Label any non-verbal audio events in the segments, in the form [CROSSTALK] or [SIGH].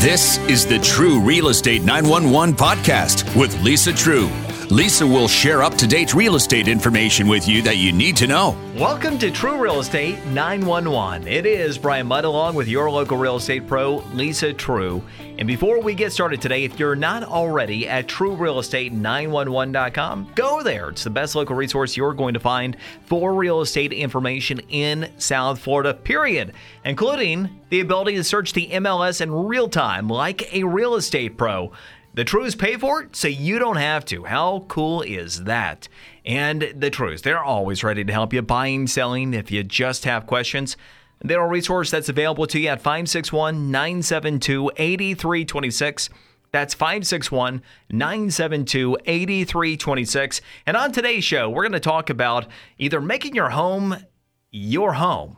This is the True Real Estate 911 podcast with Lisa True. Lisa will share up to date real estate information with you that you need to know. Welcome to True Real Estate 911. It is Brian Mudd along with your local real estate pro, Lisa True. And before we get started today, if you're not already at truerealestate911.com, go there. It's the best local resource you're going to find for real estate information in South Florida, period, including the ability to search the MLS in real time like a real estate pro. The Trues pay for it, so you don't have to. How cool is that? And the Trues, they're always ready to help you buying, selling. If you just have questions, they're a resource that's available to you at 561 972 8326. That's 561 972 8326. And on today's show, we're going to talk about either making your home your home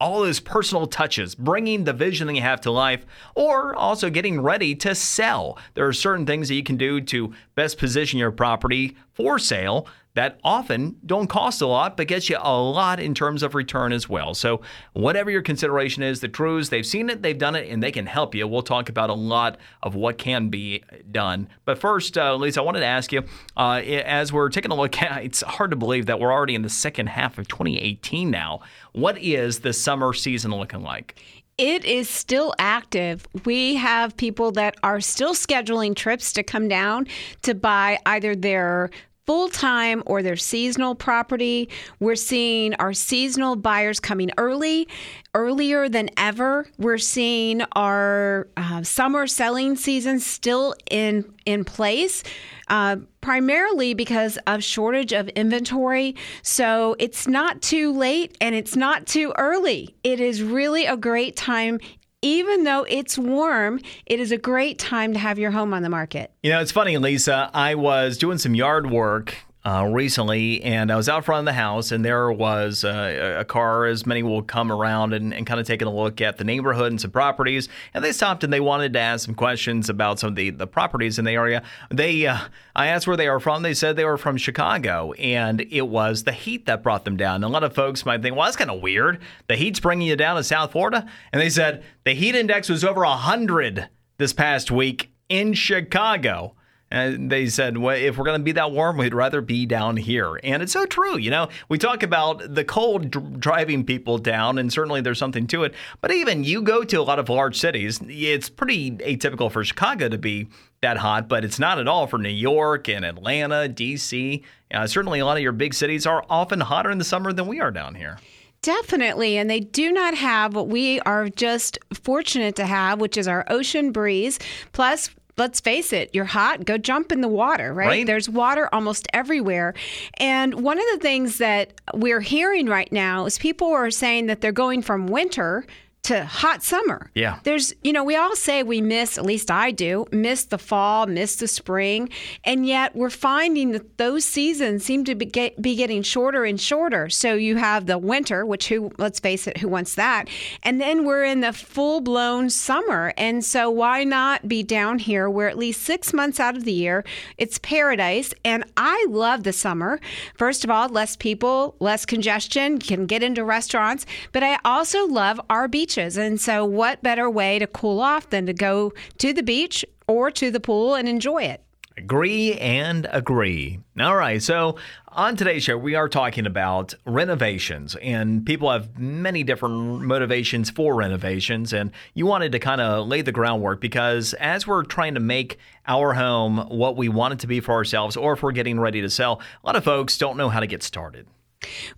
all those personal touches, bringing the vision that you have to life, or also getting ready to sell. There are certain things that you can do to best position your property for sale that often don't cost a lot, but get you a lot in terms of return as well. So, whatever your consideration is, the Trues, they've seen it, they've done it, and they can help you. We'll talk about a lot of what can be done. But first, uh, Lisa, I wanted to ask you uh, as we're taking a look at [LAUGHS] it's hard to believe that we're already in the second half of 2018 now. What is the summer season looking like? it is still active. We have people that are still scheduling trips to come down to buy either their full time or their seasonal property. We're seeing our seasonal buyers coming early, earlier than ever. We're seeing our uh, summer selling season still in in place. Uh, primarily because of shortage of inventory. So it's not too late and it's not too early. It is really a great time even though it's warm, it is a great time to have your home on the market. You know, it's funny, Lisa. I was doing some yard work uh, recently, and I was out front of the house, and there was uh, a car, as many will come around and, and kind of taking a look at the neighborhood and some properties. And they stopped and they wanted to ask some questions about some of the, the properties in the area. They, uh, I asked where they are from. They said they were from Chicago, and it was the heat that brought them down. And a lot of folks might think, well, that's kind of weird. The heat's bringing you down to South Florida, and they said the heat index was over hundred this past week in Chicago. And they said, well, if we're going to be that warm, we'd rather be down here. And it's so true. You know, we talk about the cold d- driving people down, and certainly there's something to it. But even you go to a lot of large cities, it's pretty atypical for Chicago to be that hot, but it's not at all for New York and Atlanta, D.C. Uh, certainly, a lot of your big cities are often hotter in the summer than we are down here. Definitely. And they do not have what we are just fortunate to have, which is our ocean breeze. Plus, let's face it, you're hot, go jump in the water, right? right? There's water almost everywhere. And one of the things that we're hearing right now is people are saying that they're going from winter to hot summer. Yeah. There's, you know, we all say we miss, at least I do, miss the fall, miss the spring. And yet we're finding that those seasons seem to be, get, be getting shorter and shorter. So you have the winter, which who, let's face it, who wants that? And then we're in the full blown summer. And so why not be down here where at least six months out of the year it's paradise? And I love the summer. First of all, less people, less congestion, can get into restaurants. But I also love our beach beaches. And so, what better way to cool off than to go to the beach or to the pool and enjoy it? Agree and agree. All right. So, on today's show, we are talking about renovations, and people have many different motivations for renovations. And you wanted to kind of lay the groundwork because as we're trying to make our home what we want it to be for ourselves, or if we're getting ready to sell, a lot of folks don't know how to get started.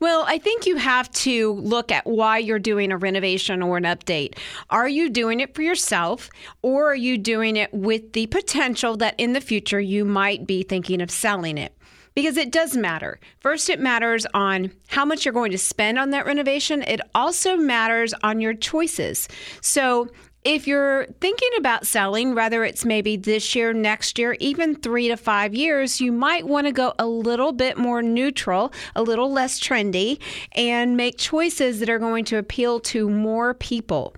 Well, I think you have to look at why you're doing a renovation or an update. Are you doing it for yourself or are you doing it with the potential that in the future you might be thinking of selling it? Because it does matter. First, it matters on how much you're going to spend on that renovation. It also matters on your choices. So, if you're thinking about selling, whether it's maybe this year, next year, even three to five years, you might want to go a little bit more neutral, a little less trendy, and make choices that are going to appeal to more people.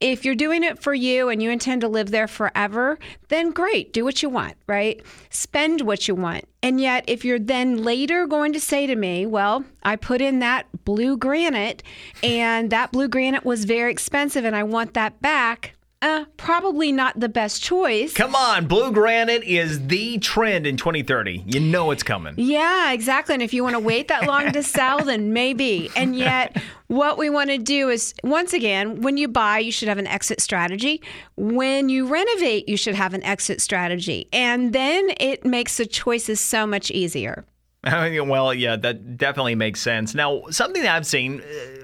If you're doing it for you and you intend to live there forever, then great, do what you want, right? Spend what you want. And yet, if you're then later going to say to me, well, I put in that blue granite and that blue granite was very expensive and I want that back, uh, probably not the best choice. Come on, blue granite is the trend in 2030. You know it's coming. Yeah, exactly. And if you want to wait that long to sell, then maybe. And yet, what we want to do is once again, when you buy, you should have an exit strategy. When you renovate, you should have an exit strategy. And then it makes the choices so much easier. [LAUGHS] well, yeah, that definitely makes sense. Now, something that I've seen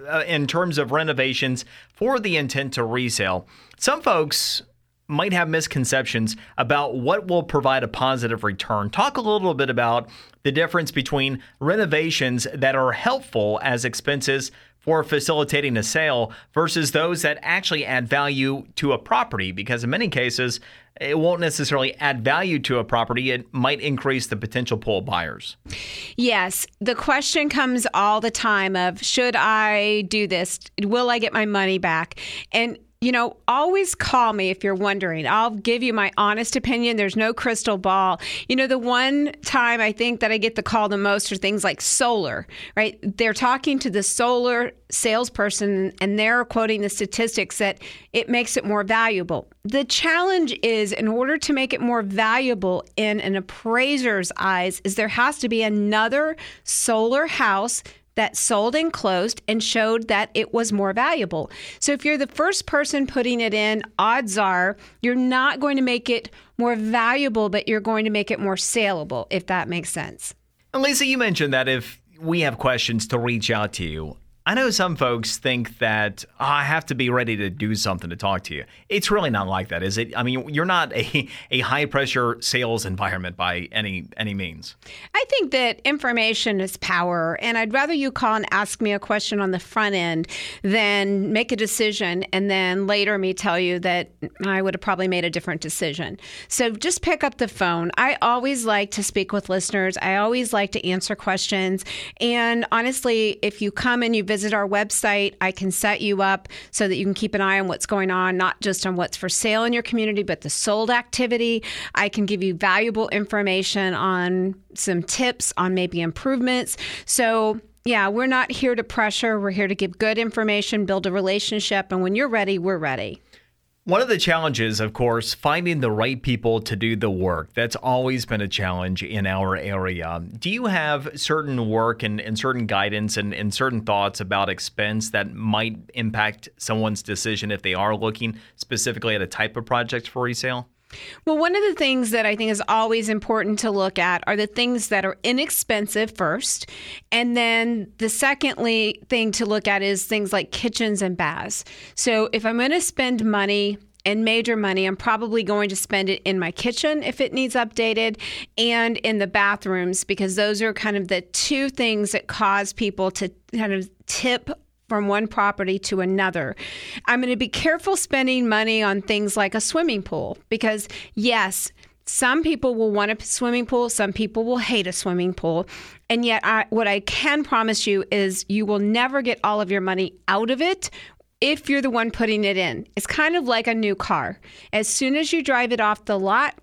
uh, in terms of renovations for the intent to resale, some folks might have misconceptions about what will provide a positive return. Talk a little bit about the difference between renovations that are helpful as expenses for facilitating a sale versus those that actually add value to a property because in many cases it won't necessarily add value to a property it might increase the potential pool of buyers. Yes the question comes all the time of should i do this? Will i get my money back? And you know, always call me if you're wondering. I'll give you my honest opinion. There's no crystal ball. You know, the one time I think that I get the call the most are things like solar, right? They're talking to the solar salesperson and they're quoting the statistics that it makes it more valuable. The challenge is in order to make it more valuable in an appraiser's eyes is there has to be another solar house that sold and closed and showed that it was more valuable. So if you're the first person putting it in, odds are you're not going to make it more valuable, but you're going to make it more saleable, if that makes sense. And Lisa, you mentioned that if we have questions to reach out to you, I know some folks think that oh, I have to be ready to do something to talk to you. It's really not like that, is it? I mean, you're not a, a high pressure sales environment by any any means. I think that information is power, and I'd rather you call and ask me a question on the front end than make a decision and then later me tell you that I would have probably made a different decision. So just pick up the phone. I always like to speak with listeners. I always like to answer questions, and honestly, if you come and you visit our website, I can set you up so that you can keep an eye on what's going on, not just on what's for sale in your community, but the sold activity. I can give you valuable information on some tips on maybe improvements. So, yeah, we're not here to pressure. We're here to give good information, build a relationship, and when you're ready, we're ready. One of the challenges, of course, finding the right people to do the work. That's always been a challenge in our area. Do you have certain work and, and certain guidance and, and certain thoughts about expense that might impact someone's decision if they are looking specifically at a type of project for resale? Well, one of the things that I think is always important to look at are the things that are inexpensive first. And then the secondly thing to look at is things like kitchens and baths. So if I'm going to spend money and major money, I'm probably going to spend it in my kitchen if it needs updated and in the bathrooms because those are kind of the two things that cause people to kind of tip from one property to another. I'm going to be careful spending money on things like a swimming pool because, yes, some people will want a swimming pool, some people will hate a swimming pool. And yet, I, what I can promise you is you will never get all of your money out of it if you're the one putting it in. It's kind of like a new car. As soon as you drive it off the lot,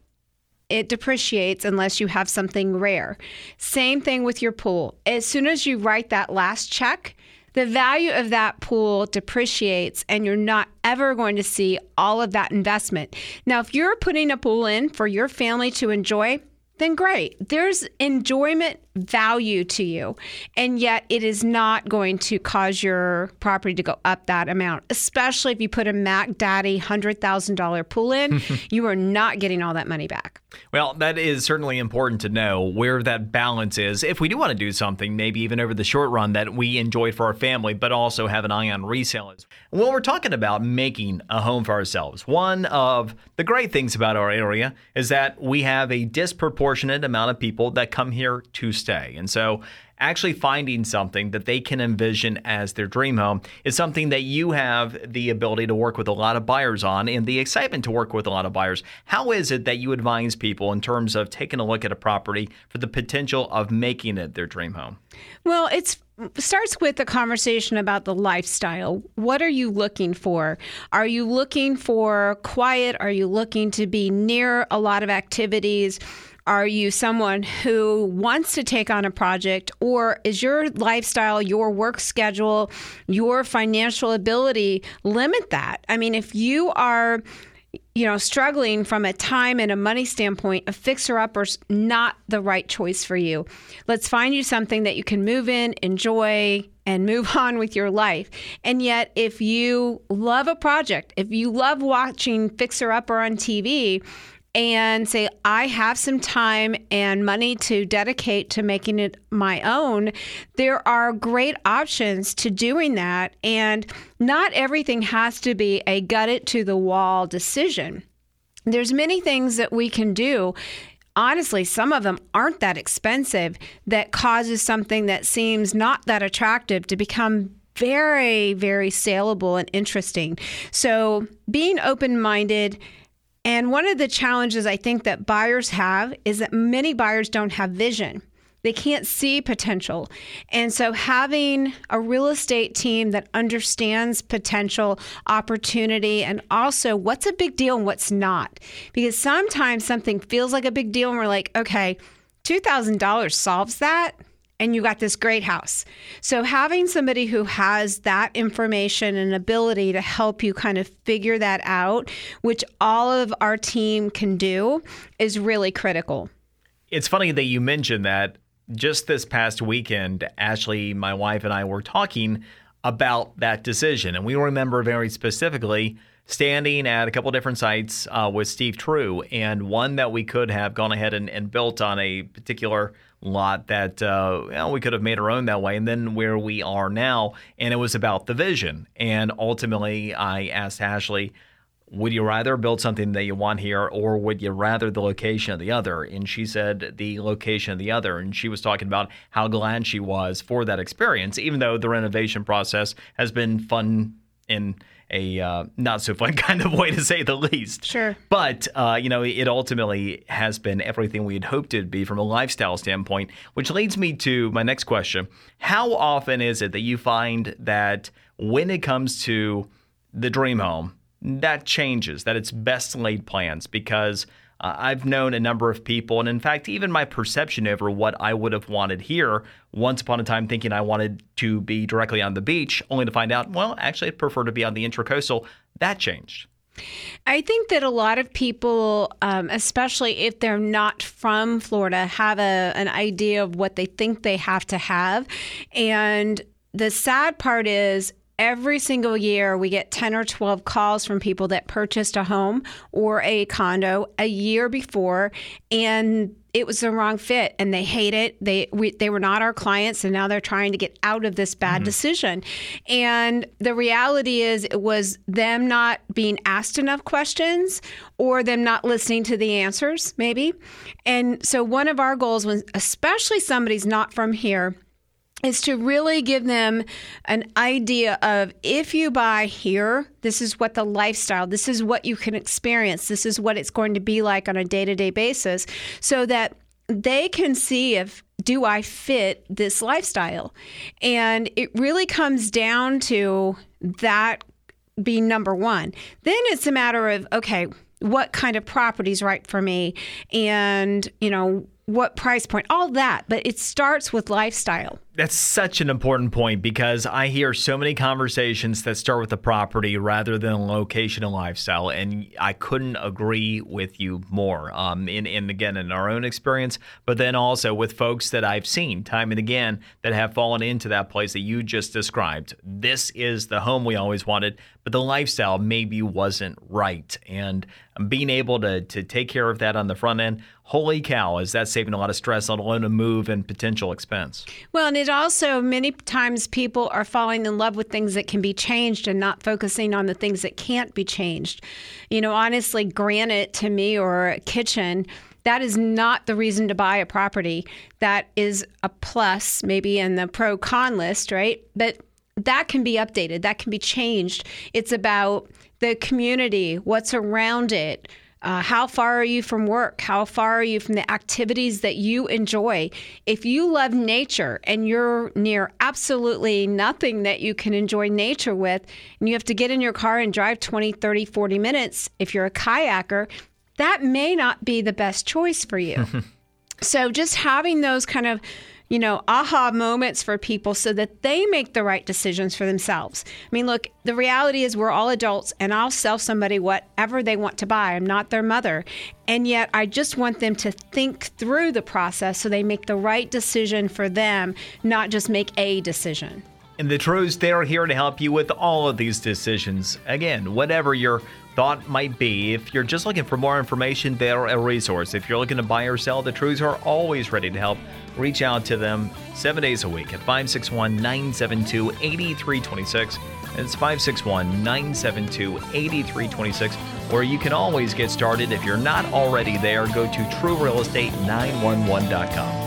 it depreciates unless you have something rare. Same thing with your pool. As soon as you write that last check, the value of that pool depreciates and you're not ever going to see all of that investment. Now, if you're putting a pool in for your family to enjoy, then great. There's enjoyment value to you. And yet it is not going to cause your property to go up that amount, especially if you put a Mac Daddy $100,000 pool in. [LAUGHS] you are not getting all that money back. Well, that is certainly important to know where that balance is. If we do want to do something, maybe even over the short run that we enjoy for our family, but also have an eye on resale. When we're talking about making a home for ourselves, one of the great things about our area is that we have a disproportionate amount of people that come here to stay. And so actually finding something that they can envision as their dream home is something that you have the ability to work with a lot of buyers on and the excitement to work with a lot of buyers. How is it that you advise people in terms of taking a look at a property for the potential of making it their dream home? Well, it's starts with a conversation about the lifestyle. What are you looking for? Are you looking for quiet? Are you looking to be near a lot of activities? Are you someone who wants to take on a project, or is your lifestyle, your work schedule, your financial ability limit that? I mean, if you are you know, struggling from a time and a money standpoint, a fixer upper's not the right choice for you. Let's find you something that you can move in, enjoy, and move [LAUGHS] on with your life. And yet, if you love a project, if you love watching Fixer Upper on TV, and say, I have some time and money to dedicate to making it my own, there are great options to doing that. And not everything has to be a gut it to the wall decision. There's many things that we can do honestly, some of them aren't that expensive that causes something that seems not that attractive to become very, very saleable and interesting. So, being open minded. And one of the challenges I think that buyers have is that many buyers don't have vision. They can't see potential. And so, having a real estate team that understands potential, opportunity, and also what's a big deal and what's not. Because sometimes something feels like a big deal, and we're like, okay, $2,000 solves that. And you got this great house. So, having somebody who has that information and ability to help you kind of figure that out, which all of our team can do, is really critical. It's funny that you mentioned that just this past weekend, Ashley, my wife, and I were talking about that decision. And we remember very specifically standing at a couple different sites uh, with Steve True, and one that we could have gone ahead and, and built on a particular lot that uh, well, we could have made our own that way, and then where we are now. And it was about the vision. And ultimately, I asked Ashley, would you rather build something that you want here or would you rather the location of the other and she said the location of the other and she was talking about how glad she was for that experience even though the renovation process has been fun in a uh, not so fun [LAUGHS] kind of way to say the least. Sure. But, uh, you know, it ultimately has been everything we had hoped it'd be from a lifestyle standpoint, which leads me to my next question. How often is it that you find that when it comes to the dream home, that changes, that it's best laid plans because uh, I've known a number of people, and in fact, even my perception over what I would have wanted here, once upon a time thinking I wanted to be directly on the beach, only to find out, well, actually, I prefer to be on the intracoastal. That changed. I think that a lot of people, um, especially if they're not from Florida, have a, an idea of what they think they have to have. And the sad part is every single year we get 10 or 12 calls from people that purchased a home or a condo a year before and it was the wrong fit and they hate it. They we, they were not our clients and now they're trying to get out of this bad mm-hmm. decision. And the reality is it was them not being asked enough questions or them not listening to the answers maybe. And so one of our goals was especially somebody's not from here is to really give them an idea of if you buy here, this is what the lifestyle, this is what you can experience, this is what it's going to be like on a day to day basis, so that they can see if do I fit this lifestyle? And it really comes down to that being number one. Then it's a matter of, okay, what kind of property is right for me? And, you know, what price point, all that. But it starts with lifestyle. That's such an important point because I hear so many conversations that start with the property rather than location and lifestyle, and I couldn't agree with you more. Um, in, in again in our own experience, but then also with folks that I've seen time and again that have fallen into that place that you just described. This is the home we always wanted, but the lifestyle maybe wasn't right, and being able to to take care of that on the front end holy cow, is that saving a lot of stress, let alone a move and potential expense? Well, and it also, many times people are falling in love with things that can be changed and not focusing on the things that can't be changed. You know, honestly, granite to me or a kitchen, that is not the reason to buy a property. That is a plus, maybe in the pro con list, right? But that can be updated, that can be changed. It's about the community, what's around it uh, how far are you from work? How far are you from the activities that you enjoy? If you love nature and you're near absolutely nothing that you can enjoy nature with, and you have to get in your car and drive 20, 30, 40 minutes, if you're a kayaker, that may not be the best choice for you. [LAUGHS] So just having those kind of you know, aha moments for people so that they make the right decisions for themselves. I mean, look, the reality is we're all adults and I'll sell somebody whatever they want to buy. I'm not their mother. And yet I just want them to think through the process so they make the right decision for them, not just make a decision. And the Trues, they're here to help you with all of these decisions. Again, whatever your thought might be, if you're just looking for more information, they're a resource. If you're looking to buy or sell, the Trues are always ready to help. Reach out to them seven days a week at 561 972 8326. It's 561 972 8326. Or you can always get started if you're not already there. Go to truerealestate911.com.